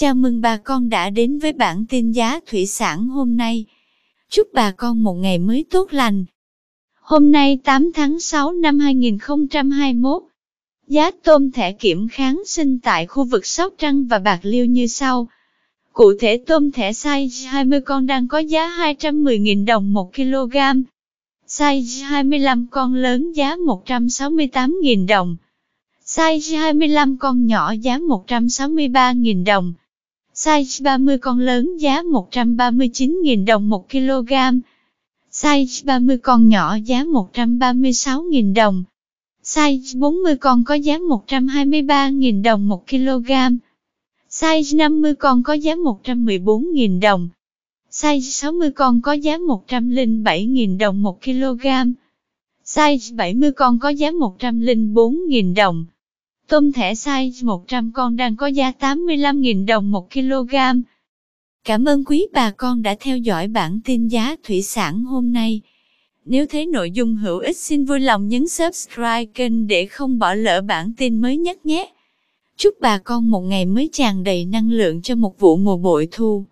Chào mừng bà con đã đến với bản tin giá thủy sản hôm nay. Chúc bà con một ngày mới tốt lành. Hôm nay 8 tháng 6 năm 2021, giá tôm thẻ kiểm kháng sinh tại khu vực Sóc Trăng và Bạc Liêu như sau. Cụ thể tôm thẻ size 20 con đang có giá 210.000 đồng 1 kg. Size 25 con lớn giá 168.000 đồng. Size 25 con nhỏ giá 163.000 đồng. Size 30 con lớn giá 139.000 đồng 1 kg. Size 30 con nhỏ giá 136.000 đồng. Size 40 con có giá 123.000 đồng 1 kg. Size 50 con có giá 114.000 đồng. Size 60 con có giá 107.000 đồng 1 kg. Size 70 con có giá 104.000 đồng. Tôm thẻ size 100 con đang có giá 85.000 đồng 1 kg. Cảm ơn quý bà con đã theo dõi bản tin giá thủy sản hôm nay. Nếu thấy nội dung hữu ích, xin vui lòng nhấn subscribe kênh để không bỏ lỡ bản tin mới nhất nhé. Chúc bà con một ngày mới tràn đầy năng lượng cho một vụ mùa bội thu.